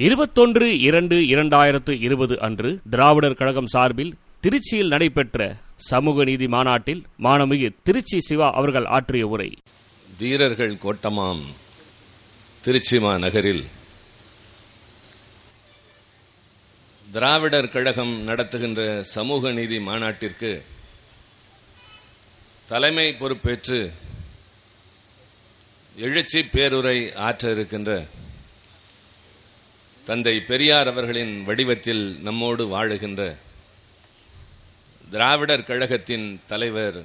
இருபத்தொன்று இரண்டு இரண்டாயிரத்து இருபது அன்று திராவிடர் கழகம் சார்பில் திருச்சியில் நடைபெற்ற சமூக நீதி மாநாட்டில் மாணமிகு திருச்சி சிவா அவர்கள் ஆற்றிய உரை. தீரர்கள் கோட்டமாம் திருச்சி மாநகரில். திராவிடர் கழகம் நடத்துகின்ற சமூக நீதி மாநாட்டிற்கு தலைமை பொறுப்பேற்று எழுச்சி பேருரை ஆற்ற இருக்கின்ற தந்தை பெரியார் அவர்களின் வடிவத்தில் நம்மோடு வாழுகின்ற திராவிடர் கழகத்தின் தலைவர்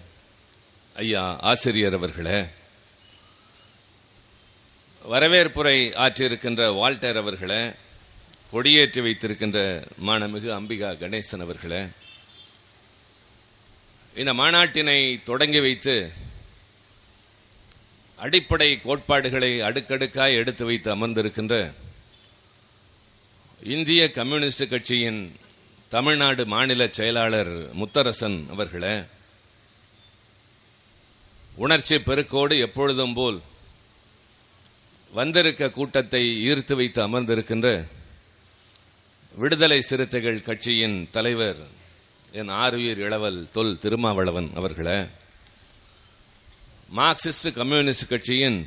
ஐயா ஆசிரியர் அவர்களே வரவேற்புரை ஆற்றியிருக்கின்ற வால்டர் அவர்களே கொடியேற்றி வைத்திருக்கின்ற மாணமிகு அம்பிகா கணேசன் அவர்களே இந்த மாநாட்டினை தொடங்கி வைத்து அடிப்படை கோட்பாடுகளை அடுக்கடுக்காய் எடுத்து வைத்து அமர்ந்திருக்கின்ற இந்திய கம்யூனிஸ்ட் கட்சியின் தமிழ்நாடு மாநில செயலாளர் முத்தரசன் அவர்களே உணர்ச்சி பெருக்கோடு எப்பொழுதும் போல் வந்திருக்க கூட்டத்தை ஈர்த்து வைத்து அமர்ந்திருக்கின்ற விடுதலை சிறுத்தைகள் கட்சியின் தலைவர் என் ஆறுயிர் இளவல் தொல் திருமாவளவன் அவர்களே மார்க்சிஸ்ட் கம்யூனிஸ்ட் கட்சியின்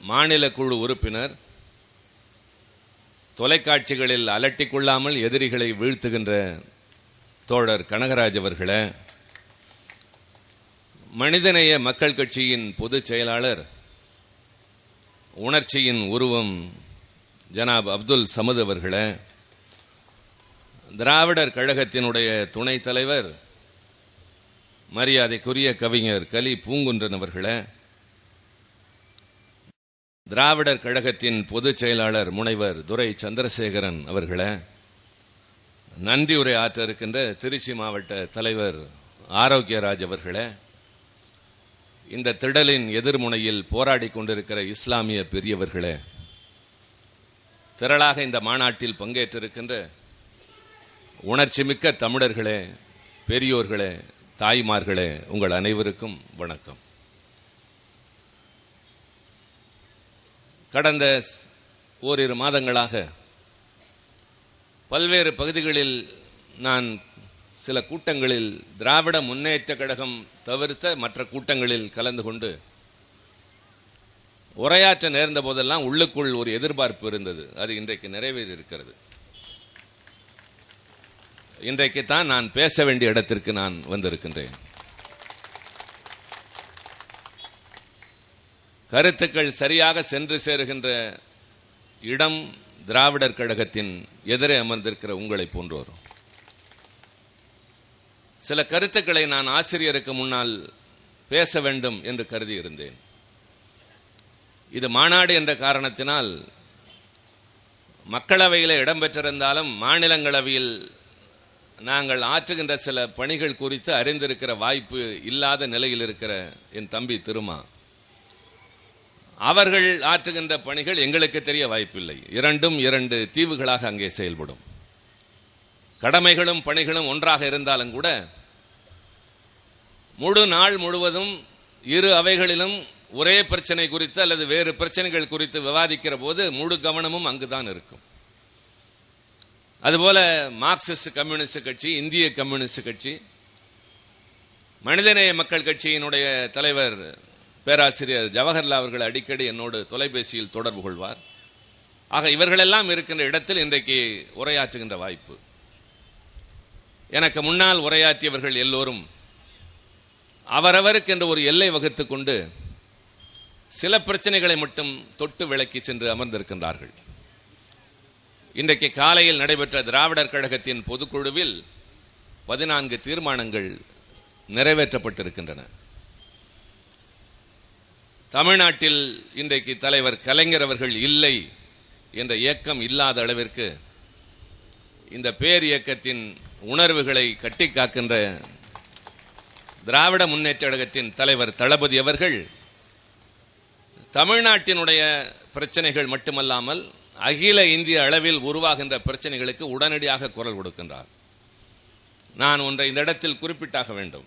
மாநில குழு உறுப்பினர் தொலைக்காட்சிகளில் அலட்டிக்கொள்ளாமல் எதிரிகளை வீழ்த்துகின்ற தோழர் கனகராஜ் அவர்களை மனிதநேய மக்கள் கட்சியின் பொதுச் செயலாளர் உணர்ச்சியின் உருவம் ஜனாப் அப்துல் சமது அவர்களை திராவிடர் கழகத்தினுடைய துணைத் தலைவர் மரியாதைக்குரிய கவிஞர் கலி பூங்குன்றன் அவர்களை திராவிடர் கழகத்தின் பொதுச் செயலாளர் முனைவர் துரை சந்திரசேகரன் அவர்களே உரை ஆற்ற இருக்கின்ற திருச்சி மாவட்ட தலைவர் ஆரோக்கியராஜ் அவர்களே இந்த திடலின் எதிர்முனையில் போராடி கொண்டிருக்கிற இஸ்லாமிய பெரியவர்களே திரளாக இந்த மாநாட்டில் பங்கேற்றிருக்கின்ற உணர்ச்சிமிக்க தமிழர்களே பெரியோர்களே தாய்மார்களே உங்கள் அனைவருக்கும் வணக்கம். கடந்த ஓரிரு மாதங்களாக பல்வேறு பகுதிகளில் நான் சில கூட்டங்களில் திராவிட முன்னேற்ற கழகம் தவிர்த்த மற்ற கூட்டங்களில் கலந்து கொண்டு உரையாற்ற நேர்ந்த போதெல்லாம் உள்ளுக்குள் ஒரு எதிர்பார்ப்பு இருந்தது. அது இன்றைக்கு நிறைவேறி இருக்கிறது. இன்றைக்கு தான் நான் பேச வேண்டிய இடத்திற்கு நான் வந்திருக்கின்றேன். கருத்துக்கள் சரியாக சென்று சேருகின்ற இடம் திராவிடர் கழகத்தின் எதிரே அமர்ந்திருக்கிற உங்களை போன்றோர் சில கருத்துக்களை நான் ஆசிரியருக்கு முன்னால் பேச வேண்டும் என்று கருதி இருந்தேன். இது மாநாடு என்ற காரணத்தினால் மக்களவையில் இடம்பெற்றிருந்தாலும் மாநிலங்களவையில் நாங்கள் ஆற்றுகின்ற சில பணிகள் குறித்து அறிந்திருக்கிற வாய்ப்பு இல்லாத நிலையில் இருக்கிற என் தம்பி திருமா. அவர்கள் ஆற்றுகின்ற பணிகள் எங்களுக்கு தெரிய வாய்ப்பில்லை. இரண்டும் இரண்டு தீவுகளாக அங்கே செயல்படும். கடமைகளும் பணிகளும் ஒன்றாக இருந்தாலும் கூட முழு நாள் முழுவதும் இரு அவைகளிலும் ஒரே பிரச்சனை குறித்து அல்லது வேறு பிரச்சனைகள் குறித்து விவாதிக்கிற போது முழு கவனமும் அங்குதான் இருக்கும். அதுபோல மார்க்சிஸ்ட் கம்யூனிஸ்ட் கட்சி இந்திய கம்யூனிஸ்ட் கட்சி மனிதநேய மக்கள் கட்சியினுடைய தலைவர் பேராசிரியர் ஜவஹர்லால் அவர்கள் அடிக்கடி என்னோடு தொலைபேசியில் தொடர்பு கொள்வார். ஆக இவர்களெல்லாம் இருக்கின்ற இடத்தில் இன்றைக்கு உரையாற்றுகின்ற வாய்ப்பு. எனக்கு முன்னால் உரையாற்றியவர்கள் எல்லோரும் அவரவருக்கு என்ற ஒரு எல்லை வகுத்து கொண்டு சில பிரச்சனைகளை மட்டும் தொட்டு விளக்கி சென்று அமர்ந்திருக்கின்றார்கள். இன்றைக்கு காலையில் நடைபெற்ற திராவிடர் கழகத்தின் பொதுக்குழுவில் பதினான்கு தீர்மானங்கள் நிறைவேற்றப்பட்டிருக்கின்றன. தமிழ்நாட்டில் இன்றைக்கு தலைவர் கலைஞர் அவர்கள் இல்லை என்ற இயக்கம் இல்லாத அளவிற்கு இந்த பேர் இயக்கத்தின் உணர்வுகளை கட்டி காக்கின்ற திராவிட முன்னேற்ற கழகத்தின் தலைவர் தளபதி அவர்கள் தமிழ்நாட்டினுடைய பிரச்சனைகள் மட்டுமல்லாமல் அகில இந்திய அளவில் உருவாகின்ற பிரச்சனைகளுக்கு உடனடியாக குரல் கொடுக்கின்றார். நான் ஒன்றை இந்த இடத்தில் குறிப்பிட்டாக வேண்டும்.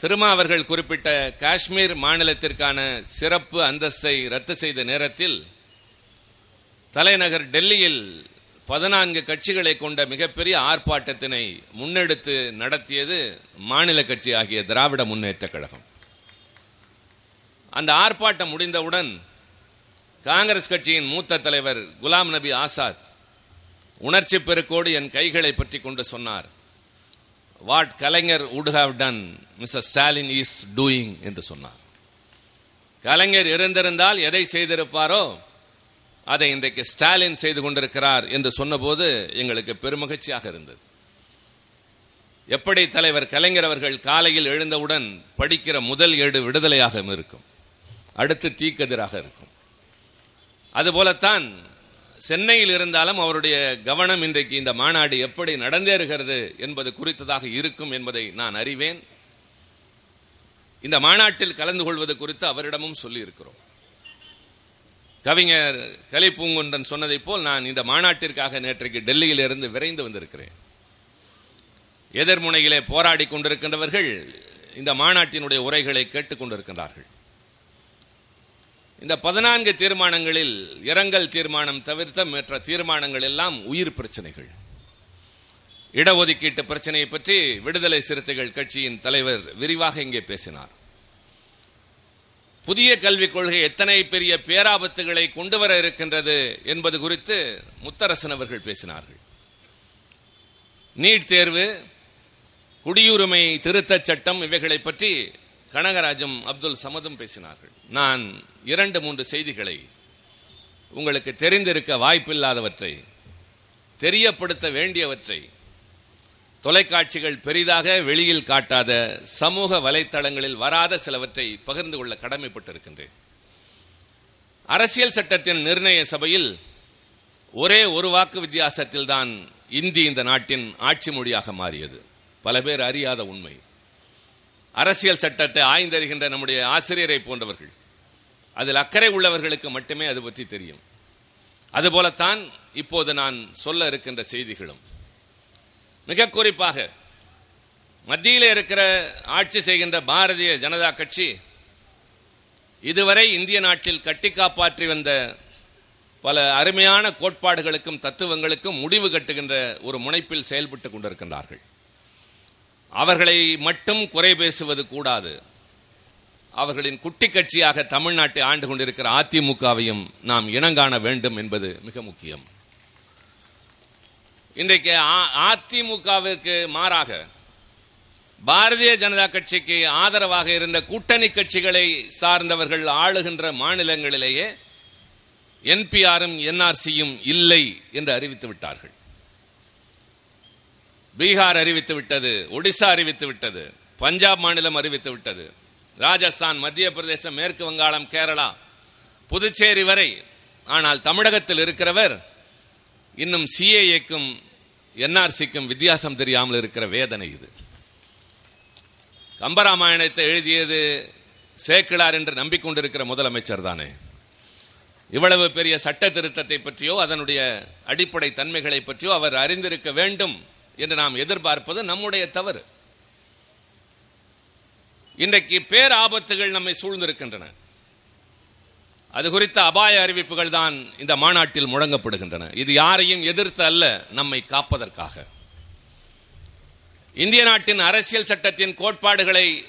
திருமா அவர்கள் குறிப்பிட்ட காஷ்மீர் மாநிலத்திற்கான சிறப்பு அந்தஸ்தை ரத்து செய்த நேரத்தில் தலைநகர் டெல்லியில் பதினான்கு கட்சிகளை கொண்ட மிகப்பெரிய ஆர்ப்பாட்டத்தினை முன்னெடுத்து நடத்தியது மாநில கட்சி ஆகிய திராவிட முன்னேற்ற கழகம். அந்த ஆர்ப்பாட்டம் முடிந்தவுடன் காங்கிரஸ் கட்சியின் மூத்த தலைவர் குலாம் நபி ஆசாத் உணர்ச்சி பெருக்கோடு என் கைகளை பற்றி கொண்டு சொன்னார். What Kalaignar would have done mister Stalin is doing என்று சொன்னார். கலைஞர் இருந்திருந்தால் எதை செய்திருப்பாரோ அதை இன்றைக்கு ஸ்டாலின் செய்து கொண்டிருக்கிறார் என்று சொன்னபோது எங்களுக்கு பெருமகிழ்ச்சியாக இருந்தது. எப்படி தலைவர் கலைஞர் அவர்கள் காலையில் எழுந்தவுடன் படிக்கிற முதல் ஏடு விடுதலையாக இருக்கும். அடுத்து தீக்கதிராக இருக்கும். அதுபோலத்தான் சென்னையில் இருந்தாலும் அவருடைய கவனம் இன்றைக்கு இந்த மாநாடு எப்படி நடந்தேறுகிறது என்பது குறித்ததாக இருக்கும் என்பதை நான் அறிவேன். இந்த மாநாட்டில் கலந்து கொள்வது குறித்து அவரிடமும் சொல்லி இருக்கிறோம் கவிஞர் கலிப்பூங்குன்றன் சொன்னதைப் போல் நான் இந்த மாநாட்டிற்காக நேற்றைக்கு டெல்லியில் இருந்து விரைந்து வந்திருக்கிறேன். எதிர்முனையிலே போராடி கொண்டிருக்கின்றவர்கள் இந்த மாநாட்டினுடைய உரைகளை கேட்டுக் கொண்டிருக்கிறார்கள் இந்த பதினான்கு தீர்மானங்களில் இரங்கல் தீர்மானம் தவிர்த்த மற்ற தீர்மானங்கள் எல்லாம் உயிர் பிரச்சனைகள். இடஒதுக்கீட்டு பிரச்சனையை பற்றி விடுதலை சிறுத்தைகள் கட்சியின் தலைவர் விரிவாக இங்கே பேசினார். புதிய கல்விக் கொள்கை எத்தனை பெரிய பேராபத்துகளை கொண்டு வர இருக்கின்றது என்பது குறித்து முத்தரசன் அவர்கள் பேசினார்கள். நீட் தேர்வு குடியுரிமை திருத்தச் சட்டம் இவைகளை பற்றி கனகராஜும் அப்துல் சமதும் பேசினார்கள். நான் இரண்டு மூன்று செய்திகளை உங்களுக்கு தெரிந்திருக்க வாய்ப்பில்லாதவற்றை தெரியப்படுத்த வேண்டியவற்றை தொலைக்காட்சிகள் பெரிதாக வெளியில் காட்டாத சமூக வலைத்தளங்களில் வராத சிலவற்றை பகிர்ந்து கொள்ள கடமைப்பட்டிருக்கின்றேன். அரசியல் சட்டத்தின் நிர்ணய சபையில் ஒரே ஒரு வாக்கு வித்தியாசத்தில் தான் இந்தி இந்த நாட்டின் ஆட்சி மொழியாக மாறியது. பல பேர் அறியாத உண்மை. அரசியல் சட்டத்தை ஆய்ந்தறிகின்ற நம்முடைய ஆசிரியரை போன்றவர்கள் அதில் அக்கறை உள்ளவர்களுக்கு மட்டுமே அது பற்றி தெரியும். அதுபோலத்தான் இப்போது நான் சொல்ல இருக்கின்ற செய்திகளும். மிக குறிப்பாக மத்தியில் இருக்கிற ஆட்சி செய்கின்ற பாரதிய ஜனதா கட்சி இதுவரை இந்திய நாட்டில் கட்டி காப்பாற்றி வந்த பல அருமையான கோட்பாடுகளுக்கும் தத்துவங்களுக்கும் முடிவு கட்டுகின்ற ஒரு முனைப்பில் செயல்பட்டுக் கொண்டிருக்கின்றார்கள். அவர்களை மட்டும் குறை பேசுவது கூடாது. அவர்களின் குட்டி கட்சியாக தமிழ்நாட்டை ஆண்டு கொண்டிருக்கிற அதிமுகவையும் நாம் இனங்காண வேண்டும் என்பது மிக முக்கியம். இன்றைக்கு அதிமுகவிற்கு மாறாக பாரதிய ஜனதா கட்சிக்கு ஆதரவாக இருந்த கூட்டணி கட்சிகளை சார்ந்தவர்கள் ஆளுகின்ற மாநிலங்களிலேயே என்பிஆரும் என்ஆர்சியும் இல்லை என்று அறிவித்து விட்டார்கள். பீகார் அறிவித்து விட்டது ஒடிசா அறிவித்து விட்டது பஞ்சாப் மாநிலம் அறிவித்து விட்டது ராஜஸ்தான் மத்திய பிரதேசம் மேற்கு வங்காளம் கேரளா புதுச்சேரி வரை. ஆனால் தமிழகத்தில் இருக்கிறவர் இன்னும் சிஏஏக்கும் என்ஆர்சிக்கும் வித்தியாசம் தெரியாமல் இருக்கிற வேதனை இது. கம்பராமாயணத்தை எழுதியது சேக்கிழார் என்று நம்பிக்கொண்டிருக்கிற முதலமைச்சர் தானே. இவ்வளவு பெரிய சட்ட திருத்தத்தை பற்றியோ அதனுடைய அடிப்படை தன்மைகளை பற்றியோ அவர் அறிந்திருக்க வேண்டும். என்று நாம் எதிர்பார்ப்பது நம்முடைய தவறு. இன்றைக்கு பேராபத்துகள் நம்மை சூழ்ந்திருக்கின்றன. அது குறித்த அபாய அறிவிப்புகள் தான் இந்த மாநாட்டில் முழங்கப்படுகின்றன. இது யாரையும் எதிர்த்து அல்ல நம்மை காப்பதற்காக. இந்திய நாட்டின் அரசியல் சட்டத்தின் கோட்பாடுகளை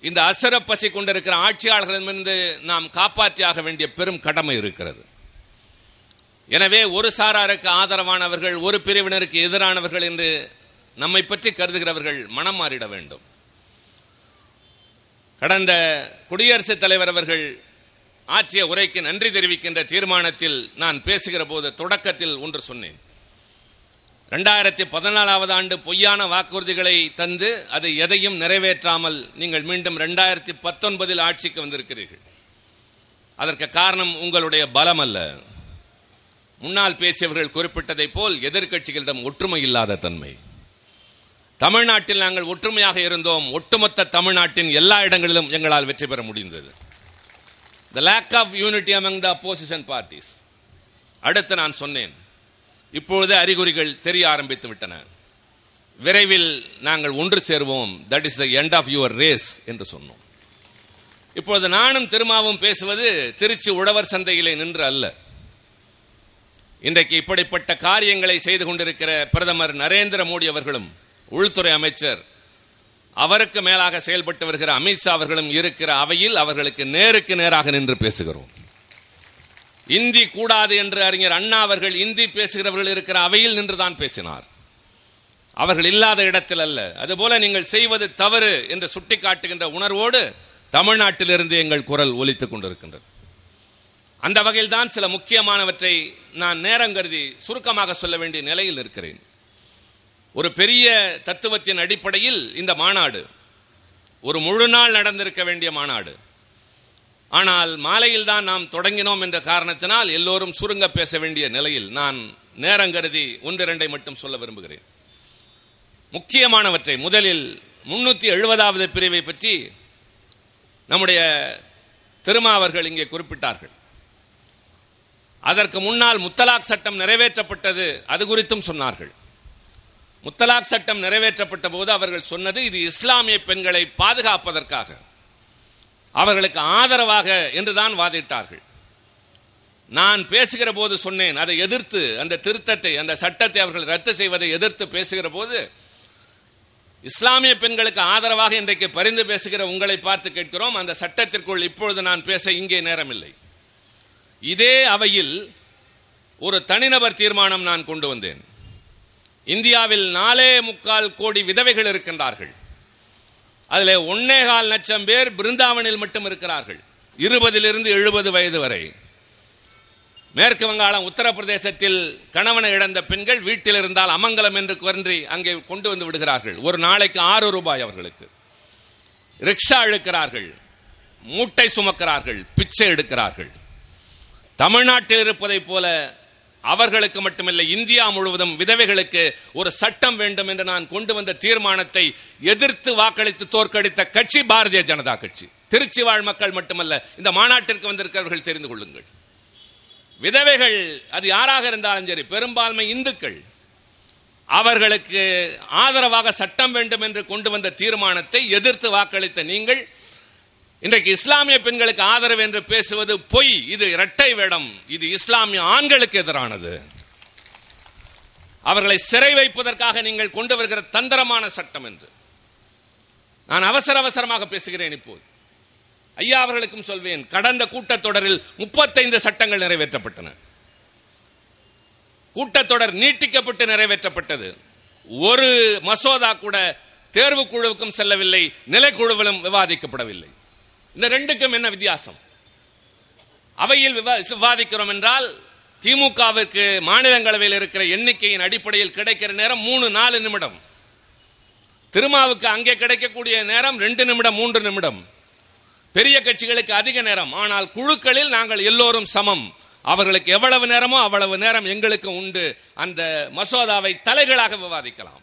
இந்த அசர பசி கொண்டிருக்கிற ஆட்சியாளர்களிடமிருந்து நாம் காப்பாற்றியாக வேண்டிய பெரும் கடமை இருக்கிறது. எனவே ஒரு சாராருக்கு ஆதரவானவர்கள் ஒரு பிரிவினருக்கு எதிரானவர்கள் என்று நம்மை பற்றி கருதுகிறவர்கள் மனம் மாறிட வேண்டும். கடந்த குடியரசுத் தலைவர் அவர்கள் ஆற்றிய உரைக்கு நன்றி தெரிவிக்கின்ற தீர்மானத்தில் நான் பேசுகிற போது தொடக்கத்தில் ஒன்று சொன்னேன். இரண்டாயிரத்தி பதினாலாவது ஆண்டு பொய்யான வாக்குறுதிகளை தந்து அது எதையும் நிறைவேற்றாமல் நீங்கள் மீண்டும் இரண்டாயிரத்தி பத்தொன்பதில் ஆட்சிக்கு வந்திருக்கிறீர்கள். அதற்கு காரணம் உங்களுடைய பலம் அல்ல முன்னால் பேசியவர்கள் குறிப்பிட்டதை போல் எதிர்க்கட்சிகளிடம் ஒற்றுமை இல்லாத தன்மை. தமிழ்நாட்டில் நாங்கள் ஒற்றுமையாக இருந்தோம். ஒட்டுமொத்த தமிழ்நாட்டின் எல்லா இடங்களிலும் எங்களால் வெற்றி பெற முடிந்தது. The lack of unity among the opposition parties அடுத்து நான் சொன்னேன். இப்பொழுது அறிகுறிகள் தெரிய ஆரம்பித்து விட்டன. விரைவில் நாங்கள் ஒன்று சேருவோம். That is the end of your race என்று சொன்னோம். இப்பொழுது நானும் திருமாவும் பேசுவது திருச்சி உழவர் சந்தையிலே நின்று அல்ல. இன்றைக்கு இப்படிப்பட்ட காரியங்களை செய்து கொண்டிருக்கிற பிரதமர் நரேந்திர மோடி அவர்களும் உள்துறை அமைச்சர் அவருக்கு மேலாக செயல்பட்டு வருகிற அமித்ஷா அவர்களும் இருக்கிற அவையில் அவர்களுக்கு நேருக்கு நேராக நின்று பேசுகிறோம். இந்தி கூடாது என்று அறிஞர் அண்ணா அவர்கள் இந்தி பேசுகிறவர்கள் இருக்கிற அவையில் நின்றுதான் பேசினார். அவர்கள் இல்லாத இடத்தில் அல்ல. அதுபோல நீங்கள் செய்வது தவறு என்று சுட்டிக்காட்டுகின்ற உணர்வோடு தமிழ்நாட்டிலிருந்து எங்கள் குரல் ஒலித்துக் கொண்டிருக்கின்றது. அந்த வகையில் தான் சில முக்கியமானவற்றை நான் நேரம் கருதி சுருக்கமாக சொல்ல வேண்டிய நிலையில் இருக்கிறேன். ஒரு பெரிய தத்துவத்தின் அடிப்படையில் இந்த மாநாடு ஒரு முழு நாள் நடந்திருக்க வேண்டிய மாநாடு. ஆனால் மாலையில் தான் நாம் தொடங்கினோம் என்ற காரணத்தினால் எல்லோரும் சுருங்க பேச வேண்டிய நிலையில் நான் நேரம் கருதி ஒன்று இரண்டை மட்டும் சொல்ல விரும்புகிறேன். முக்கியமானவற்றை முதலில் முன்னூற்றி எழுபதாவது பிரிவை பற்றி நம்முடைய திருமா அவர்கள் இங்கே குறிப்பிட்டார்கள். அதற்கு முன்னால் முத்தலாக் சட்டம் நிறைவேற்றப்பட்டது அது குறித்தும் சொன்னார்கள். முத்தலாக் சட்டம் நிறைவேற்றப்பட்ட போது அவர்கள் சொன்னது இது இஸ்லாமிய பெண்களை பாதுகாப்பதற்காக. அவர்களுக்கு ஆதரவாக என்றுதான் வாதிட்டார்கள். நான் பேசுகிற போது சொன்னேன் அதை எதிர்த்து அந்த திருத்தத்தை அந்த சட்டத்தை அவர்கள் ரத்து செய்வதை எதிர்த்து பேசுகிற போது இஸ்லாமிய பெண்களுக்கு ஆதரவாக இன்றைக்கு பரிந்து பேசுகிற உங்களை பார்த்து கேட்கிறோம் அந்த சட்டத்திற்குள் இப்பொழுது நான் பேச இங்கே நேரமில்லை. இதே அவையில் ஒரு தனிநபர் தீர்மானம் நான் கொண்டு வந்தேன். இந்தியாவில் நாலே முக்கால் கோடி விதவைகள் இருக்கின்றார்கள். அதில் ஒன்னேகால் லட்சம் பேர் பிருந்தாவனில் மட்டும் இருக்கிறார்கள். இருபதிலிருந்து எழுபது வயது வரை. மேற்கு வங்காளம் உத்தரப்பிரதேசத்தில் கணவனை இழந்த பெண்கள் வீட்டில் இருந்தால் அமங்கலம் என்று கூறி அங்கே கொண்டு வந்து விடுகிறார்கள். ஒரு நாளைக்கு ஆறு ரூபாய் அவர்களுக்கு. ரிக்ஷா இழுக்கிறார்கள். மூட்டை சுமக்கிறார்கள். பிச்சை எடுக்கிறார்கள். தமிழ்நாட்டில் இருப்பதைப் போல அவர்களுக்கு மட்டுமில்லை இந்தியா முழுவதும் விதவைகளுக்கு ஒரு சட்டம் வேண்டும் என்று நான் கொண்டு வந்த தீர்மானத்தை எதிர்த்து வாக்களித்து தோற்கடித்த கட்சி பாரதிய ஜனதா கட்சி. திருச்சி வாழ் மக்கள் மட்டுமல்ல இந்த மாநாட்டிற்கு வந்திருக்கிறவர்கள் தெரிந்து கொள்ளுங்கள். விதவைகள் அது யாராக இருந்தாலும் சரி பெரும்பான்மை இந்துக்கள் அவர்களுக்கு ஆதரவாக சட்டம் வேண்டும் என்று கொண்டு வந்த தீர்மானத்தை எதிர்த்து வாக்களித்த நீங்கள் இன்றைக்கு இஸ்லாமிய பெண்களுக்கு ஆதரவு என்று பேசுவது பொய். இது இரட்டை வேடம். இது இஸ்லாமிய ஆண்களுக்கு எதிரானது. அவர்களை சிறை வைப்பதற்காக நீங்கள் கொண்டு வருகிற தந்திரமான சட்டம் என்று. நான் அவசர அவசரமாக பேசுகிறேன் இப்போது. ஐயா அவர்களுக்கும் சொல்வேன் கடந்த கூட்டத்தொடரில் முப்பத்தைந்து சட்டங்கள் நிறைவேற்றப்பட்டன. கூட்டத்தொடர் நீட்டிக்கப்பட்டு நிறைவேற்றப்பட்டது. ஒரு மசோதா கூட தேர்வு குழுவுக்கும் செல்லவில்லை நிலைக்குழுவிலும் விவாதிக்கப்படவில்லை. இந்த ரெண்டுக்கும் என்ன வித்தியாசம்? அவையில் விவாதிக்கிறோம் என்றால் திமுகவிற்கு மாநிலங்களவையில் இருக்கிற எண்ணிக்கையின் அடிப்படையில் கிடைக்கிற நேரம் மூணு நாலு நிமிடம். திருமாவுக்கு அங்கே கிடைக்கக்கூடிய நேரம் ரெண்டு நிமிடம் மூன்று நிமிடம். பெரிய கட்சிகளுக்கு அதிக நேரம். ஆனால் குழுக்களில் நாங்கள் எல்லோரும் சமம். அவர்களுக்கு எவ்வளவு நேரமோ அவ்வளவு நேரம் எங்களுக்கு உண்டு. அந்த மசோதாவை தலைகளாக விவாதிக்கலாம்.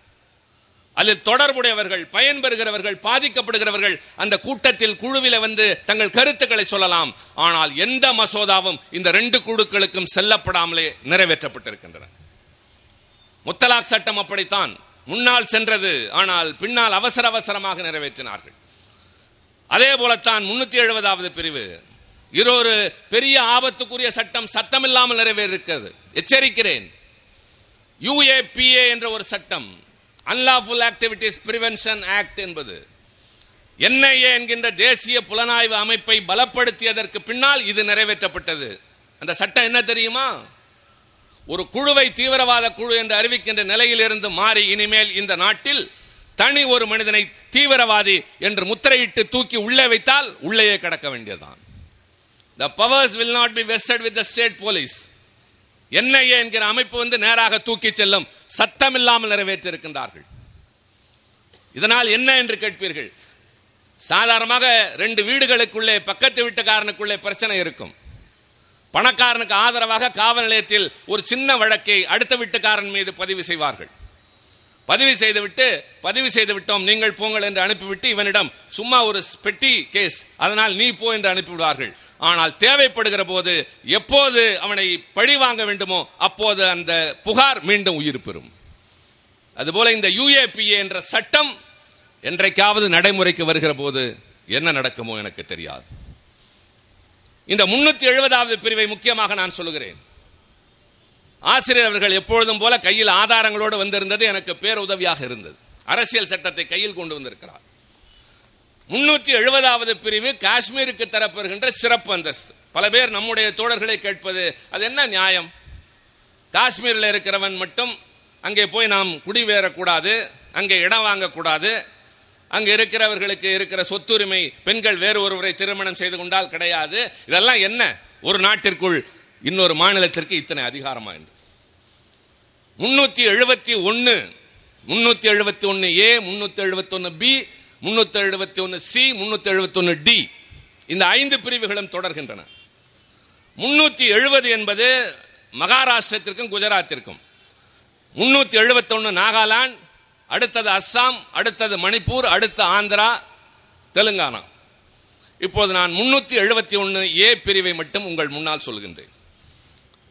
அதில் தொடர்புடையவர்கள் பயன்பெறுகிறவர்கள் பாதிக்கப்படுகிறவர்கள் அந்த கூட்டத்தில் குழுவில வந்து தங்கள் கருத்துக்களை சொல்லலாம். ஆனால் எந்த மசோதாவும் இந்த ரெண்டு குழுக்களுக்கும் செல்லப்படாமலே நிறைவேற்றப்பட்டிருக்கின்றன. முத்தலாக் சட்டம் அப்படித்தான். முன்னால் சென்றது ஆனால் பின்னால் அவசர அவசரமாக நிறைவேற்றினார்கள். அதே போலத்தான் முன்னூத்தி எழுபதாவது பிரிவு. இன்னொரு பெரிய ஆபத்துக்குரிய சட்டம் சத்தமில்லாமல் நிறைவேறிருக்கிறது. எச்சரிக்கிறேன். யுஏபிஏ என்ற ஒரு சட்டம் அன்லாஃபுல் ஆக்டிவிட்டிஸ் பிரிவென்ஷன் ஆக்ட் என்பது என்ஐஏ என்கின்ற தேசிய புலனாய்வு அமைப்பை பலப்படுத்தியதற்கு பின்னால் இது நிறைவேற்றப்பட்டது. அந்த சட்டம் என்ன தெரியுமா? ஒரு குழுவை தீவிரவாத குழு என்று அறிவிக்கின்ற நிலையில் இருந்து மாறி இனிமேல் இந்த நாட்டில் தனி ஒரு மனிதனை தீவிரவாதி என்று முத்திரையிட்டு தூக்கி உள்ளே வைத்தால் உள்ளேயே கிடக்க வேண்டியதுதான். The powers will not be vested with the state police NIA என்கிற அமைப்பு வந்து நேராக தூக்கி செல்லும் சட்டம் இல்லாமல் நிறைவேற்றிருக்கின்றார்கள் இதனால் என்ன என்று கேட்பீர்கள்? சாதாரணமாக ரெண்டு வீடுகளுக்குள்ளே பக்கத்து வீட்டுக்காரனுக்குள்ளே பிரச்சனை இருக்கும். பணக்காரனுக்கு ஆதரவாக காவல் நிலையத்தில் ஒரு சின்ன வழக்கை அடுத்த வீட்டுக்காரன் மீது பதிவு செய்வார்கள். பதிவு செய்துவிட்டு பதிவு செய்து விட்டோம் நீங்கள் போங்கள் என்று அனுப்பிவிட்டு இவனிடம் சும்மா ஒரு பெட்டி கேஸ் அதனால் நீ போ என்று அனுப்பிவிடுவார்கள். ஆனால் தேவைப்படுகிற போது எப்போது அவனை பழி வாங்க வேண்டுமோ அப்போது அந்த புகார் மீண்டும் உயிர் பெறும். அதுபோல இந்த யூஏபிஏ என்ற சட்டம் என்றைக்காவது நடைமுறைக்கு வருகிற போது என்ன நடக்குமோ எனக்கு தெரியாது. இந்த முன்னூத்தி எழுபதாவது பிரிவை முக்கியமாக நான் சொல்லுகிறேன். ஆசிரியர் அவர்கள் எப்பொழுதும் போல கையில் ஆதாரங்களோடு வந்திருந்தது எனக்கு பேருதவியாக இருந்தது. அரசியல் சட்டத்தை கையில் கொண்டு வந்திருக்கிறார். முன்னூத்தி எழுபதாவது பிரிவு காஷ்மீருக்கு தரப்பெறுகின்ற சிறப்பு அந்தஸ்து. பல பேர் நம்முடைய தோழர்களை கேட்பது அது என்ன நியாயம்? காஷ்மீரில் இருக்கிறவன் மட்டும் அங்கே போய் நாம் குடிவேறக்கூடாது அங்கே இடம் வாங்கக்கூடாது. அங்கே இருக்கிறவர்களுக்கு இருக்கிற சொத்துரிமை பெண்கள் வேறு ஒருவரை திருமணம் செய்து கொண்டால் கிடையாது. இதெல்லாம் என்ன? ஒரு நாட்டிற்குள் இன்னொரு மாநிலத்திற்கு இத்தனை அதிகாரமா என்று. முன்னூத்தி எழுபத்தி ஒன்னு முன்னூத்தி எழுபத்தி ஒன்னு ஏ முன்னூத்தி எழுபத்தி ஒன்னு பி முன்னூத்தி எழுபத்தி ஒன்னு சி முன்னூத்தி எழுபத்தி ஒன்னு டி இந்த ஐந்து பிரிவுகளும் தொடர்கின்றன. முன்னூத்தி எழுபது என்பது மகாராஷ்டிரத்திற்கும் குஜராத்திற்கும். முன்னூத்தி எழுபத்தி ஒன்னு நாகாலாந்து அடுத்தது அஸ்ஸாம் அடுத்தது மணிப்பூர் அடுத்து ஆந்திரா தெலுங்கானா. இப்போது நான் முன்னூத்தி எழுபத்தி ஒன்னு ஏ பிரிவை மட்டும் உங்கள் முன்னால் சொல்கின்றேன்.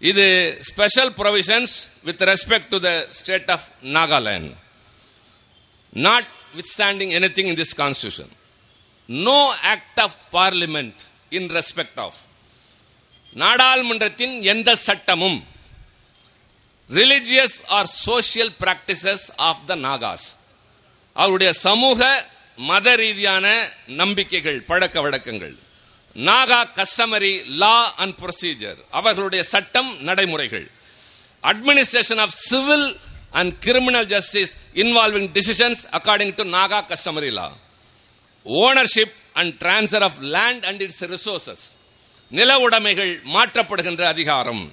இது special provisions with respect to the state of Nagaland notwithstanding in this constitution. This constitution no act of Parliament in respect of நாடாளுமன்றத்தின் எந்த சட்டமும் religious or social practices of the Nagas அவருடைய சமூக மத ரீதியான நம்பிக்கைகள் பழக்க வழக்கங்கள் Naga customary law and procedure அவர்களுடைய சட்டம் நடைமுறைகள் administration of civil and criminal justice involving decisions according to Naga customary law ownership and transfer of land and its resources நில உடைமைகள் மாற்றப்படுகின்ற அதிகாரம்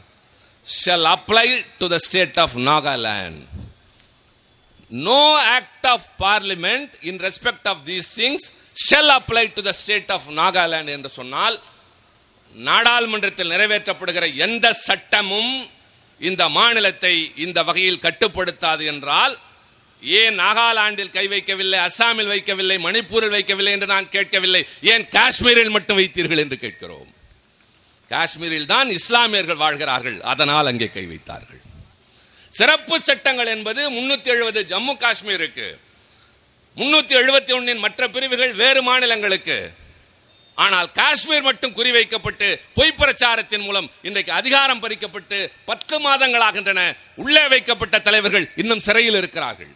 shall apply to the state of Nagaland no act of Parliament in respect of these things shall apply to the state of Nagaland என்று சொன்னால் நாடாளுமன்றத்தில் நிறைவேற்றப்படுகிற எந்த சட்டமும் இந்த மாநிலத்தை இந்த வகையில் கட்டுப்படுத்தாது என்றால் ஏன் நாகாலாந்தில் கை வைக்கவில்லை அஸ்ஸாமில் வைக்கவில்லை மணிப்பூரில் வைக்கவில்லை என்று நான் கேட்கவில்லை? ஏன் காஷ்மீரில் மட்டும் வைத்தீர்கள் என்று கேட்கிறோம்? காஷ்மீரில் தான் இஸ்லாமியர்கள் வாழ்கிறார்கள் அதனால் அங்கே கை வைத்தார்கள். சிறப்பு சட்டங்கள் என்பது முன்னூத்தி எழுபது ஜம்மு காஷ்மீருக்கு முன்னூத்தி எழுபத்தி ஒன்னின் மற்ற பிரிவுகள் வேறு மாநிலங்களுக்கு. ஆனால் காஷ்மீர் மட்டும் குறிவைக்கப்பட்டு பொய் பிரச்சாரத்தின் மூலம் இன்றைக்கு அதிகாரம் பறிக்கப்பட்டு பத்து மாதங்களாகின்றன. உள்ளே வைக்கப்பட்ட தலைவர்கள் இன்னும் சிறையில் இருக்கிறார்கள்.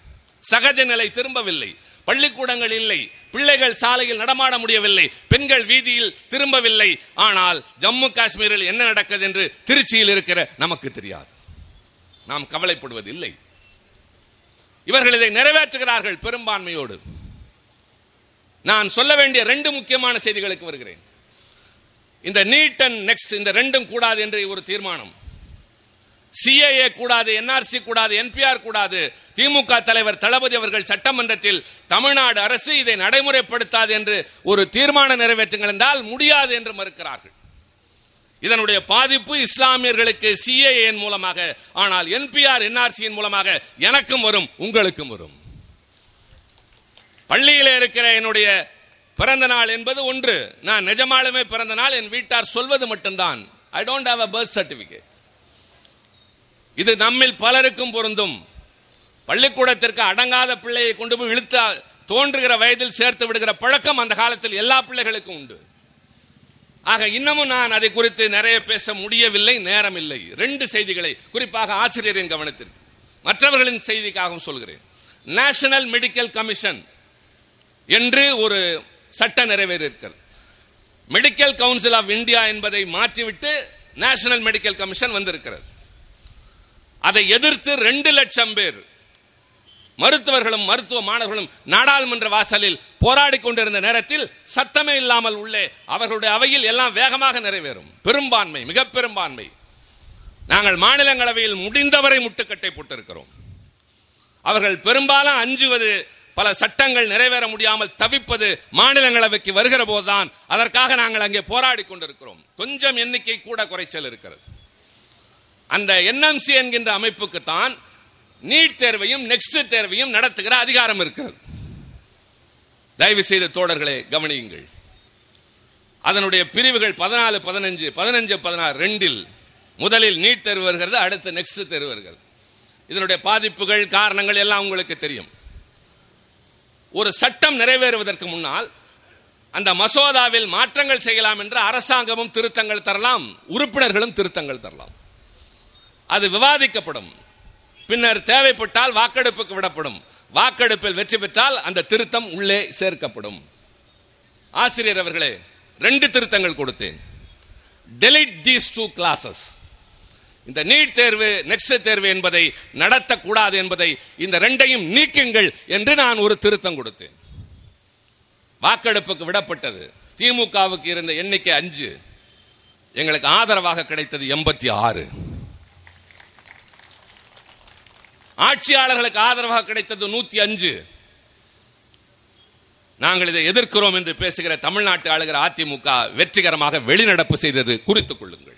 சகஜ நிலை திரும்பவில்லை. பள்ளிக்கூடங்கள் இல்லை. பிள்ளைகள் சாலையில் நடமாட முடியவில்லை. பெண்கள் வீதியில் திரும்பவில்லை. ஆனால் ஜம்மு காஷ்மீரில் என்ன நடக்கிறது என்று திருச்சியில் இருக்கிற நமக்கு தெரியாது. நாம் கவலைப்படுவதில்லை. இவர்கள் இதை நிறைவேற்றுகிறார்கள் பெரும்பான்மையோடு. நான் சொல்ல வேண்டிய ரெண்டு முக்கியமான செய்திகளுக்கு வருகிறேன். இந்த நீட் அண்ட் நெக்ஸ்ட் இந்த ரெண்டும் கூடாது என்று ஒரு தீர்மானம். சிஏஏ கூடாது என்ஆர்சி கூடாது என்பிஆர் கூடாது. திமுக தலைவர் தளபதி அவர்கள் சட்டமன்றத்தில் தமிழ்நாடு அரசு இதை நடைமுறைப்படுத்தாது என்று ஒரு தீர்மானம் நிறைவேற்றுங்கள் என்றால் முடியாது என்று மறுக்கிறார்கள். இதனுடைய பாதிப்பு இஸ்லாமியர்களுக்கு சிஏஏன் மூலமாக ஆனால் என்பிஆர் என்ஆர்சியின் மூலமாக எனக்கும் வரும் உங்களுக்கும் வரும். பள்ளியில் இருக்கிற என்னுடைய பிறந்த நாள் என்பது ஒன்று. நான் நிஜமாலுமே பிறந்த நாள் என் வீட்டார் சொல்வது மட்டும்தான். I don't have a birth certificate இது நம்மில் பலருக்கும் பொருந்தும். பள்ளிக்கூடத்திற்கு அடங்காத பிள்ளையை கொண்டு போய் இழுத்து தோன்றுகிற வயதில் சேர்த்து விடுகிற பழக்கம் அந்த காலத்தில் எல்லா பிள்ளைகளுக்கும் உண்டு. ஆக இன்னமும் நான் அதை குறித்து நிறைய பேச முடியவில்லை நேரம் இல்லை ரெண்டு செய்திகளை குறிப்பாக ஆசிரியரின் கவனத்திற்கு. மற்றவர்களின் செய்திக்காகவும் சொல்கிறேன். நேஷனல் மெடிக்கல் கமிஷன் என்று ஒரு சட்ட நிறைவேறியிருக்கிறது. மெடிக்கல் கவுன்சில் ஆஃப் இந்தியா என்பதை மாற்றிவிட்டு நேஷனல் மெடிக்கல் கமிஷன் வந்திருக்கிறது. அதை எதிர்த்து ரெண்டு லட்சம் பேர் மருத்துவர்களும் மருத்துவ மாணவர்களும் நாடாளுமன்ற வாசலில் போராடி கொண்டிருந்த நேரத்தில் சத்தமே இல்லாமல் உள்ளே அவர்களுடைய அவையில் எல்லாம் வேகமாக நிறைவேறும். பெரும்பான்மை மிக பெரும்பான்மை. நாங்கள் மாநிலங்களவையில் முடிந்தவரை முட்டுக்கட்டை போட்டிருக்கிறோம். அவர்கள் பெரும்பாலும் அஞ்சுவது பல சட்டங்கள் நிறைவேற முடியாமல் தவிப்பது மாநிலங்களவைக்கு வருகிற போதுதான். அதற்காக நாங்கள் அங்கே போராடி கொண்டிருக்கிறோம். கொஞ்சம் எண்ணிக்கை கூட குறைச்சல் இருக்கிறது. அந்த என்எம்சி என்கின்ற அமைப்புக்கு தான் நீட் தேர்வையும் நெக்ஸ்ட் தேர்வையும் நடத்துகிற அதிகாரம் இருக்கிறது. தயவு செய்த தோழர்களை கவனியுங்கள். அதனுடைய பிரிவுகள் பதினாலு பதினஞ்சு பதினஞ்சு பதினாறு ரெண்டில் முதலில் நீட் தேர்வு வருகிறது அடுத்து நெக்ஸ்ட் தேர்வு வருகிறது. இதனுடைய பாதிப்புகள் காரணங்கள் எல்லாம் உங்களுக்கு தெரியும். ஒரு சட்டம் நிறைவேறுவதற்கு முன்னால் அந்த மசோதாவில் மாற்றங்கள் செய்யலாம் என்று அரசாங்கமும் திருத்தங்கள் தரலாம் உறுப்பினர்களும் திருத்தங்கள் தரலாம். அது விவாதிக்கப்படும். பின்னர் தேவைப்பட்டால் வாக்கெடுப்புக்கு விடப்படும். வாக்கெடுப்பில் வெற்றி பெற்றால் அந்த திருத்தம் உள்ளே சேர்க்கப்படும். ஆசிரியர் அவர்களே ரெண்டு திருத்தங்கள் கொடுத்தேன். டெலிட் தீஸ் டூ கிளாசஸ் இந்த நீட் தேர்வு நெக்ஸ்ட் தேர்வு என்பதை நடத்தக்கூடாது என்பதை இந்த ரெண்டையும் நீக்குங்கள் என்று நான் ஒரு திருத்தம் கொடுத்தேன். வாக்கெடுப்புக்கு விடப்பட்டது. திமுகவுக்கு இருந்த எண்ணிக்கை அஞ்சு. எங்களுக்கு ஆதரவாக கிடைத்தது எண்பத்தி ஆறு. ஆட்சியாளர்களுக்கு ஆதரவாக கிடைத்தது நூத்தி அஞ்சு. நாங்கள் இதை எதிர்க்கிறோம் என்று பேசுகிற தமிழ்நாட்டு ஆளுகிற அதிமுக வெற்றிகரமாக வெளிநடப்பு செய்தது குறித்துக் கொள்ளுங்கள்.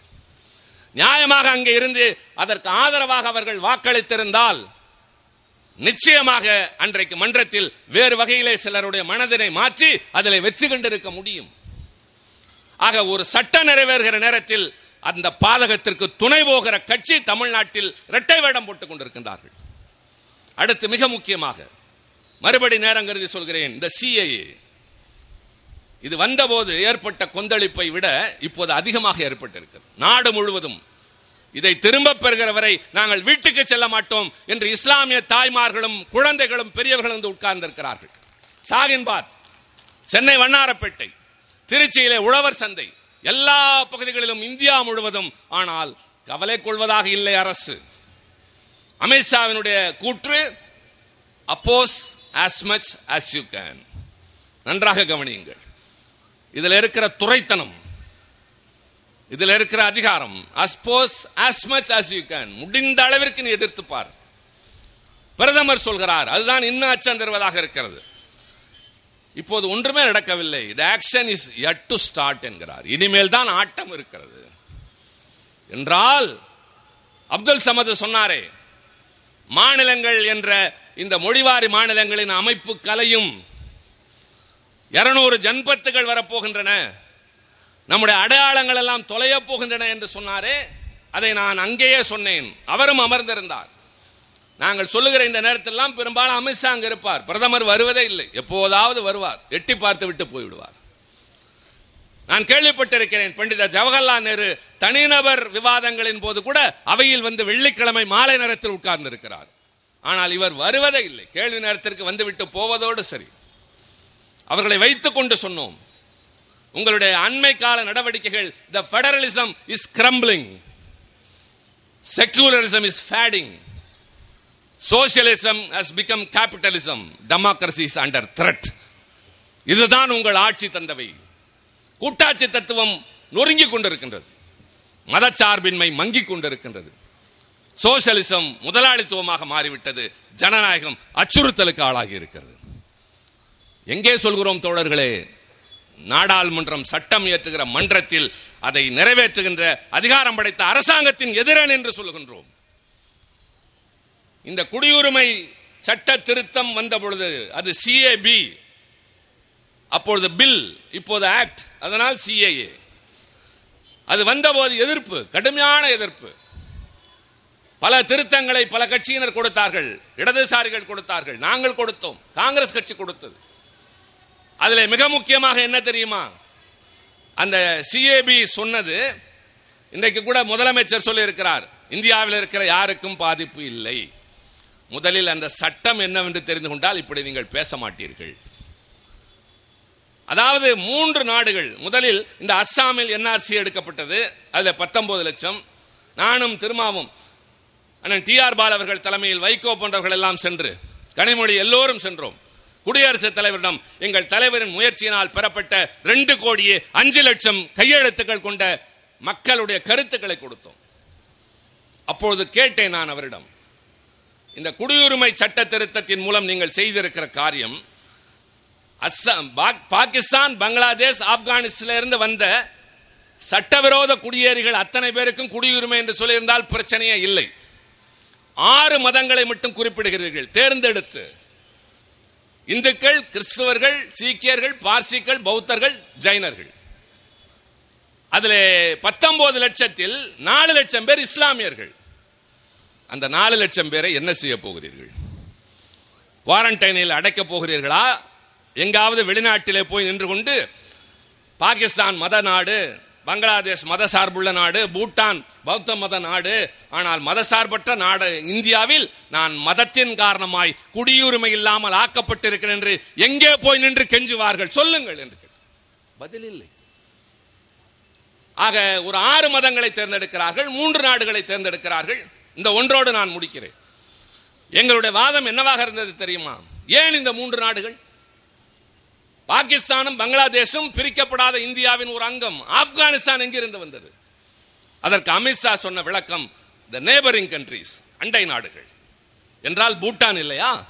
நியாயமாக அங்கே இருந்து அதற்கு ஆதரவாக அவர்கள் வாக்களித்திருந்தால் நிச்சயமாக அன்றைக்கு மன்றத்தில் வேறு வகையிலே சிலருடைய மனதினை மாற்றி அதில் வெற்றி கண்டிருக்க முடியும். ஆக ஒரு சட்டம் நிறைவேறுகிற நேரத்தில் அந்த பாதகத்திற்கு துணை போகிற கட்சி தமிழ்நாட்டில் இரட்டை வேடம் போட்டுக் கொண்டிருக்கின்றார்கள். அடுத்து மிக முக்கியமாக மறுபடி நேரம் கருதி சொல்கிறேன் இந்த சிஏஏ இது வந்தபோது ஏற்பட்ட கொந்தளிப்பை விட இப்போது அதிகமாக ஏற்பட்டிருக்கிறது. நாடு முழுவதும் இதை திரும்ப பெறுகிற வரை நாங்கள் வீட்டுக்கு செல்ல மாட்டோம் என்று இஸ்லாமிய தாய்மார்களும் குழந்தைகளும் பெரியவர்களும் வந்து உட்கார்ந்திருக்கிறார்கள். சாகின்பாத் சென்னை வண்ணாரப்பேட்டை திருச்சியிலே உழவர் சந்தை எல்லா பகுதிகளிலும் இந்தியா முழுவதும். ஆனால் கவலை கொள்வதாக இல்லை அரசு. அமித்ஷாவினுடைய கூற்று oppose as much as you can நன்றாக கவனியுங்கள். இதில் இருக்கிற துறைத்தனம் இதில் இருக்கிற அதிகாரம். Oppose as much as you can முடிந்த அளவிற்கு நீ எதிர்த்து பார். பிரதமர் சொல்கிறார் அதுதான் இன்னும் அச்சம் தருவதாக இருக்கிறது. இப்போது ஒன்றுமே நடக்கவில்லை. The action is yet to start என்கிறார். இனிமேல் தான் ஆட்டம் இருக்கிறது. என்றால் அப்துல் சமது சொன்னாரே மாநிலங்கள் என்ற இந்த மொழிவாரி மாநிலங்களின் அமைப்பு கலையும் இருநூறு ஜன்பத்துகள் வரப்போகின்றன. நம்முடைய அடையாளங்கள் எல்லாம் தொலைய போகின்றன என்று சொன்னாரே அதை நான் அங்கேயே சொன்னேன். அவரும் அமர்ந்திருந்தார். நாங்கள் சொல்லுகிற இந்த நேரத்திலெல்லாம் பெரும்பாலும் அமித்ஷா அங்கே இருப்பார். பிரதமர் வருவதே இல்லை. எப்போதாவது வருவார். எட்டி பார்த்து விட்டு போய்விடுவார். நான் கேள்விப்பட்டிருக்கிறேன் பண்டித ஜவஹர்லால் நேரு தனிநபர் விவாதங்களின் போது கூட அவையில் வந்து வெள்ளிக்கிழமை மாலை நேரத்தில் உட்கார்ந்திருக்கிறார். ஆனால் இவர் வருவதே இல்லை. கேள்வி நேரத்திற்கு வந்துவிட்டு போவதோடு சரி. அவர்களை வைத்துக் கொண்டு சொன்னோம். உங்களுடைய அண்மை கால நடவடிக்கைகள் the federalism is crumbling secularism is fading socialism has become capitalism democracy is under threat இதுதான் உங்கள் ஆட்சி தந்தவை. கூட்டாட்சி தத்துவம் நொறுங்கிக் கொண்டிருக்கின்றது. மதச்சார்பின்மை மங்கிக் கொண்டிருக்கின்றது. சோசியலிசம் முதலாளித்துவமாக மாறிவிட்டது. ஜனநாயகம் அச்சுறுத்தலுக்கு ஆளாகி இருக்கிறது. எங்கே சொல்கிறோம் தோழர்களே? நாடாளுமன்றம் சட்டம் இயற்றுகிற மன்றத்தில் அதை நிறைவேற்றுகின்ற அதிகாரம் படைத்த அரசாங்கத்தின் எதிரன் என்று சொல்லுகின்றோம். இந்த குடியுரிமை சட்ட திருத்தம் வந்த பொழுது அது சிஏபி அப்பொழுது பில் இப்போது ஆக்ட் அதனால் சிஏஏ அது வந்தபோது எதிர்ப்பு கடுமையான எதிர்ப்பு. பல திருத்தங்களை பல கட்சியினர் கொடுத்தார்கள் இடதுசாரிகள் கொடுத்தார்கள் நாங்கள் கொடுத்தோம் காங்கிரஸ் கட்சி கொடுத்தது. அதுல மிக முக்கியமாக என்ன தெரியுமா? அந்த சிஏபி சொன்னது இன்றைக்கு கூட முதலமைச்சர் சொல்லியிருக்கிறார் இந்தியாவில் இருக்கிற யாருக்கும் பாதிப்பு இல்லை. முதலில் அந்த சட்டம் என்னவென்று தெரிந்து கொண்டால் இப்படி நீங்கள் பேச மாட்டீர்கள். அதாவது மூன்று நாடுகள் முதலில் இந்த அஸ்ஸாமில் என்ஆர்சி எடுக்கப்பட்டது அதுல பத்தொன்பது லட்சம். நானும் திருமாவும் அண்ணன் டி ஆர் பால் அவர்கள் தலைமையில் வைகோ போன்றவர்கள் எல்லாம் சென்று கனிமொழி எல்லோரும் சென்றோம். குடியரசுத் தலைவரிடம் எங்கள் தலைவரின் முயற்சியினால் பெறப்பட்ட ரெண்டு கோடியே அஞ்சு லட்சம் கையெழுத்துக்கள் கொண்ட மக்களுடைய கருத்துக்களை கொடுத்தோம். அப்பொழுது கேட்டேன் நான் அவரிடம் இந்த குடியுரிமை சட்ட திருத்தத்தின் மூலம் நீங்கள் செய்திருக்கிற காரியம் அஸ்ஸாம் பாக்- பாகிஸ்தான் பங்களாதேஷ் ஆப்கானிஸ்திலிருந்து வந்த சட்டவிரோத குடியேறிகள் அத்தனை பேருக்கும் குடியுரிமை என்று சொல்லியிருந்தால் பிரச்சனையே இல்லை. ஆறு மதங்களை மட்டும் குறிப்பிடுகிறீர்கள் தேர்ந்தெடுத்து. இந்துக்கள் கிறிஸ்தவர்கள் சீக்கியர்கள் பார்சிகள் பௌத்தர்கள் ஜைனர்கள். அதுல பத்தொன்பது லட்சத்தில் நாலு லட்சம் பேர் இஸ்லாமியர்கள். அந்த நாலு லட்சம் பேரை என்ன செய்ய போகிறீர்கள்? குவாரண்டைனில் அடைக்கப் போகிறீர்களா? எங்காவது வெளிநாட்டிலே போய் நின்று கொண்டு பாகிஸ்தான் மத நாடு பங்களாதேஷ் மத சார்புள்ள நாடு பூட்டான் பௌத்த மத நாடு. ஆனால் மதசார்பற்ற நாடு இந்தியாவில் நான் மதத்தின் காரணமாய் குடியுரிமை இல்லாமல் ஆக்கப்பட்டிருக்கிறேன் என்று எங்கே போய் நின்று கெஞ்சுவார்கள்? சொல்லுங்கள் என்று பதில் இல்லை. ஆக ஒரு ஆறு மதங்களை தேர்ந்தெடுக்கிறார்கள் மூன்று நாடுகளை தேர்ந்தெடுக்கிறார்கள். இந்த ஒன்றோடு நான் முடிக்கிறேன். எங்களுடைய வாதம் என்னவாக இருந்தது தெரியுமா? ஏன் இந்த மூன்று நாடுகள்? பாகிஸ்தானும் பங்களாதேஷும் பிரிக்கப்படாத இந்தியாவின் ஒரு அங்கம் ஆப்கானிஸ்தான் எங்கிருந்து வந்தது? அதற்கு அமித்ஷா சொன்ன விளக்கம் த நேபரிங் கண்ட்ரீஸ் அண்டை நாடுகள். என்றால் பூட்டான் இல்லையா?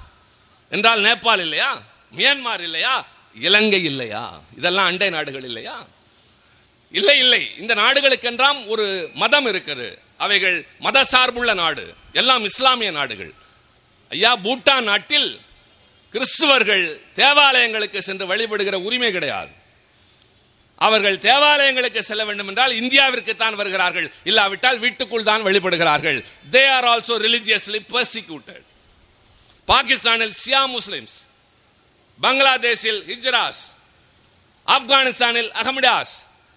என்றால் நேபாள் இல்லையா? மியான்மார் இல்லையா? இலங்கை இல்லையா? இதெல்லாம் அண்டை நாடுகள் இல்லையா? இல்லை இல்லை. இந்த நாடுகளுக்கென்றாம் ஒரு மதம் இருக்குது. அவைகள் மத சார்புள்ள நாடு. எல்லாம் இஸ்லாமிய நாடுகள். ஐயா பூட்டான் நாட்டில் கிறிஸ்துவர்கள் தேவாலயங்களுக்கு சென்று வழிபடுகிற உரிமை கிடையாது. அவர்கள் தேவாலயங்களுக்கு செல்ல வேண்டும் என்றால் இந்தியாவிற்கு தான் வருகிறார்கள். இல்லாவிட்டால் வீட்டுக்குள் தான் வழிபடுகிறார்கள். They are also religiously persecuted பாகிஸ்தானில் சியா முஸ்லிம்ஸ் பங்களாதேஷில் ஹிஜ்ராஸ் ஆப்கானிஸ்தானில் அகமடாஸ்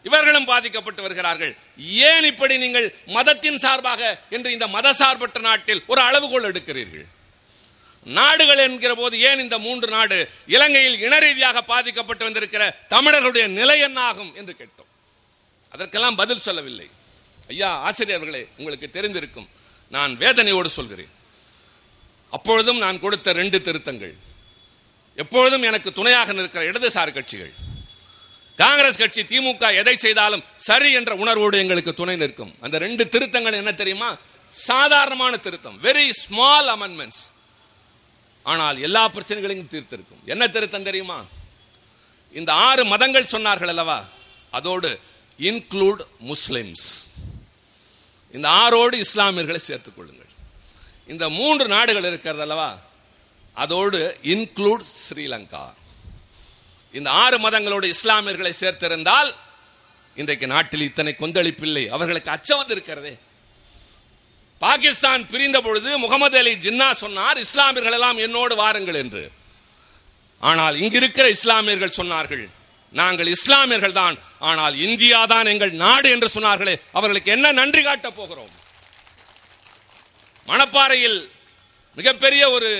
இவர்களும் பாதிக்கப்பட்டு வருகிறார்கள். ஏன் இப்படி நீங்கள் மதத்தின் சார்பாக என்று இந்த மத சார்பற்ற நாட்டில் ஒரு அளவுகோல் எடுக்கிறீர்கள்? நாடுகள் என்கிற போது ஏன் இந்த மூன்று நாடு இலங்கையில் இன ரீதியாக பாதிக்கப்பட்டு வந்திருக்கிற தமிழர்களுடைய நிலை என்ன ஆகும் என்று கேட்டோம். அதற்கெல்லாம் பதில் சொல்லவில்லை. ஐயா ஆசிரியர்களே உங்களுக்கு தெரிந்திருக்கும். நான் வேதனையோடு சொல்கிறேன். அப்பொழுதும் நான் கொடுத்த ரெண்டு திருத்தங்கள். எப்பொழுதும் எனக்கு துணையாக நிற்கிற இடதுசாரி கட்சிகள். காங்கிரஸ் கட்சி திமுக எதை செய்தாலும் சரி என்ற உணர்வோடு எங்களுக்கு துணை நிற்கும். அந்த ரெண்டு திருத்தங்கள் என்ன தெரியுமா? சாதாரணமான திருத்தம். வெரி ஸ்மால் அமெண்ட்மெண்ட்ஸ் ஆனால் எல்லா பிரச்சனைகளையும் தீர்த்திருக்கும். என்ன திருத்தம் தெரியுமா? இந்த ஆறு மதங்கள் சொன்னார்கள் அல்லவா? அதோடு இன்க்ளூட் முஸ்லிம்ஸ் இந்த ஆறோடு இஸ்லாமியர்களை சேர்த்துக் கொள்ளுங்கள். இந்த மூன்று நாடுகள் இருக்கிறது அல்லவா? அதோடு இன்க்ளூட் ஸ்ரீலங்கா. இந்த ஆறு மதங்களோடு இஸ்லாமியர்களை சேர்த்திருந்தால் இன்றைக்கு நாட்டில் இத்தனை கொந்தளிப்பில்லை. அவர்களுக்கு அச்சம் வந்து இருக்கிறதே பாகிஸ்தான் பிரிந்த பொழுது முகமது அலி ஜின்னா சொன்னார் இஸ்லாமியர்கள் எல்லாம் என்னோடு வாருங்கள் என்று. ஆனால் இங்கிருக்கிற இஸ்லாமியர்கள் சொன்னார்கள் நாங்கள் இஸ்லாமியர்கள் தான் ஆனால் இந்தியா தான் எங்கள் நாடு என்று சொன்னார்களே அவர்களுக்கு என்ன நன்றி காட்டப் போகிறோம்? மணப்பாறையில் மிகப்பெரிய ஒரு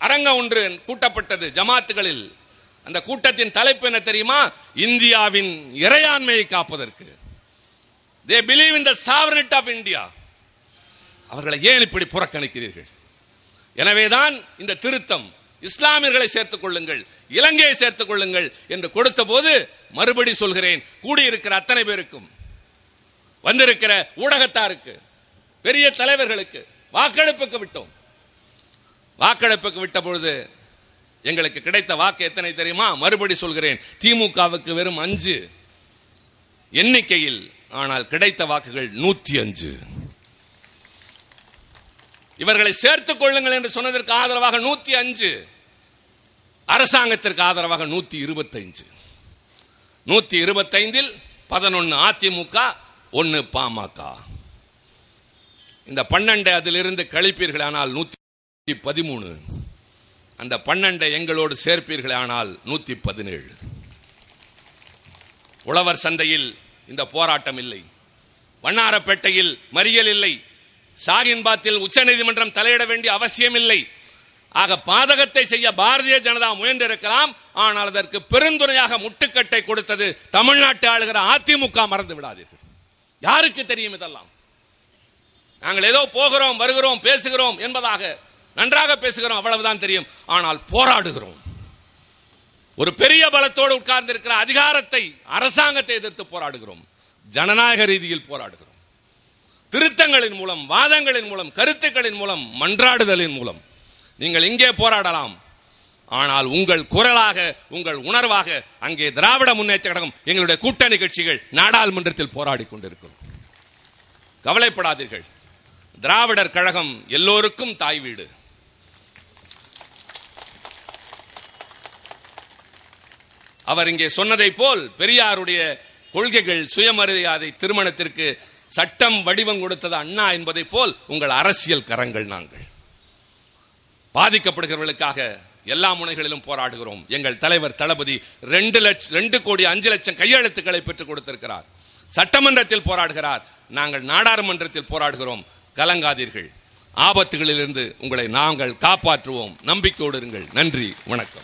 அரங்கம் ஒன்று கூட்டப்பட்டது ஜமாத்துகளில். அந்த கூட்டத்தின் தலைப்பு என்ன தெரியுமா? இந்தியாவின் இறையாண்மையை காப்பதற்கு. They believe in the sovereignty of India அவர்களை ஏன் இப்படி புறக்கணிக்கிறீர்கள்? எனவேதான் இந்த திருத்தம். இஸ்லாமியர்களை சேர்த்துக் கொள்ளுங்கள் இலங்கையை சேர்த்துக் கொள்ளுங்கள் என்று கொடுத்த போது மறுபடி சொல்கிறேன் கூடியிருக்கிற அத்தனை பேருக்கும் வந்திருக்கிற ஊடகத்தாருக்கு பெரிய தலைவர்களுக்கு வாக்கெடுப்புக்கு விட்டோம். வாக்கெடுப்புக்கு விட்ட பொழுது எங்களுக்கு கிடைத்த வாக்கு எத்தனை தெரியுமா? மறுபடி சொல்கிறேன் திமுகவுக்கு வெறும் அஞ்சு. எண்ணிக்கையில் ஆனால் கிடைத்த வாக்குகள் நூத்தி அஞ்சு. இவர்களை சேர்த்துக் கொள்ளுங்கள் என்று சொன்னதற்கு ஆதரவாக நூத்தி அஞ்சு. அரசாங்கத்திற்கு ஆதரவாக நூத்தி இருபத்தைந்து. நூத்தி இருபத்தைந்தில் பதினொன்னு அதிமுக ஒன்னு பாமக. இந்த பன்னெண்டு அதிலிருந்து கழிப்பீர்கள் ஆனால் நூத்தி பதிமூணு. அந்த பன்னெண்டை எங்களோடு சேர்ப்பீர்கள் ஆனால் நூத்தி பதினேழு. உழவர் சந்தையில் இந்த போராட்டம் இல்லை. வண்ணாரப்பேட்டையில் மறியல் இல்லை. ஷாகின்பாத்தில் உச்சநீதிமன்றம் தலையிட வேண்டிய அவசியம் இல்லை ஆக பாதகத்தை செய்ய பாரதிய ஜனதா முயன்றிருக்கலாம். ஆனால் அதற்கு பெருந்துணையாக முட்டுக்கட்டை கொடுத்தது தமிழ்நாட்டு ஆளுகிற அதிமுக மறந்து விடாதீர்கள். யாருக்கு தெரியும் இதெல்லாம்? நாங்கள் ஏதோ போகிறோம் வருகிறோம் பேசுகிறோம் என்பதாக நன்றாக பேசுகிறோம் அவ்வளவுதான் தெரியும். ஆனால் போராடுகிறோம். ஒரு பெரிய பலத்தோடு உட்கார்ந்து இருக்கிற அதிகாரத்தை அரசாங்கத்தை எதிர்த்து போராடுகிறோம். ஜனநாயக ரீதியில் போராடுகிறோம். திருத்தங்களின் மூலம் வாதங்களின் மூலம் கருத்துக்களின் மூலம் மன்றாடுதலின் மூலம். நீங்கள் இங்கே போராடலாம். ஆனால் உங்கள் குரலாக உங்கள் உணர்வாக அங்கே திராவிட முன்னேற்ற கழகம் எங்களுடைய கூட்டணி கட்சிகள் நாடாளுமன்றத்தில் போராடி கொண்டிருக்கிறோம் கவலைப்படாதீர்கள். திராவிடர் கழகம் எல்லோருக்கும் தாய் வீடு. அவர் இங்கே சொன்னதை போல் பெரியாருடைய கொள்கைகள் சுயமரியாதை திருமணத்திற்கு சட்டம் வடிவம் கொடுத்தது அண்ணா என்பதை போல் உங்கள் அரசியல் கரங்கள் நாங்கள். பாதிக்கப்படுகிறவர்களுக்காக எல்லா முனைகளிலும் போராடுகிறோம். எங்கள் தலைவர் தளபதி ரெண்டு லட்சம் ரெண்டு கோடி அஞ்சு லட்சம் கையெழுத்துக்களை பெற்றுக் கொடுத்திருக்கிறார். சட்டமன்றத்தில் போராடுகிறார். நாங்கள் நாடாளுமன்றத்தில் போராடுகிறோம். கலங்காதீர்கள். ஆபத்துகளிலிருந்து உங்களை நாங்கள் காப்பாற்றுவோம். நம்பிக்கையோடு இருங்கள். நன்றி. வணக்கம்.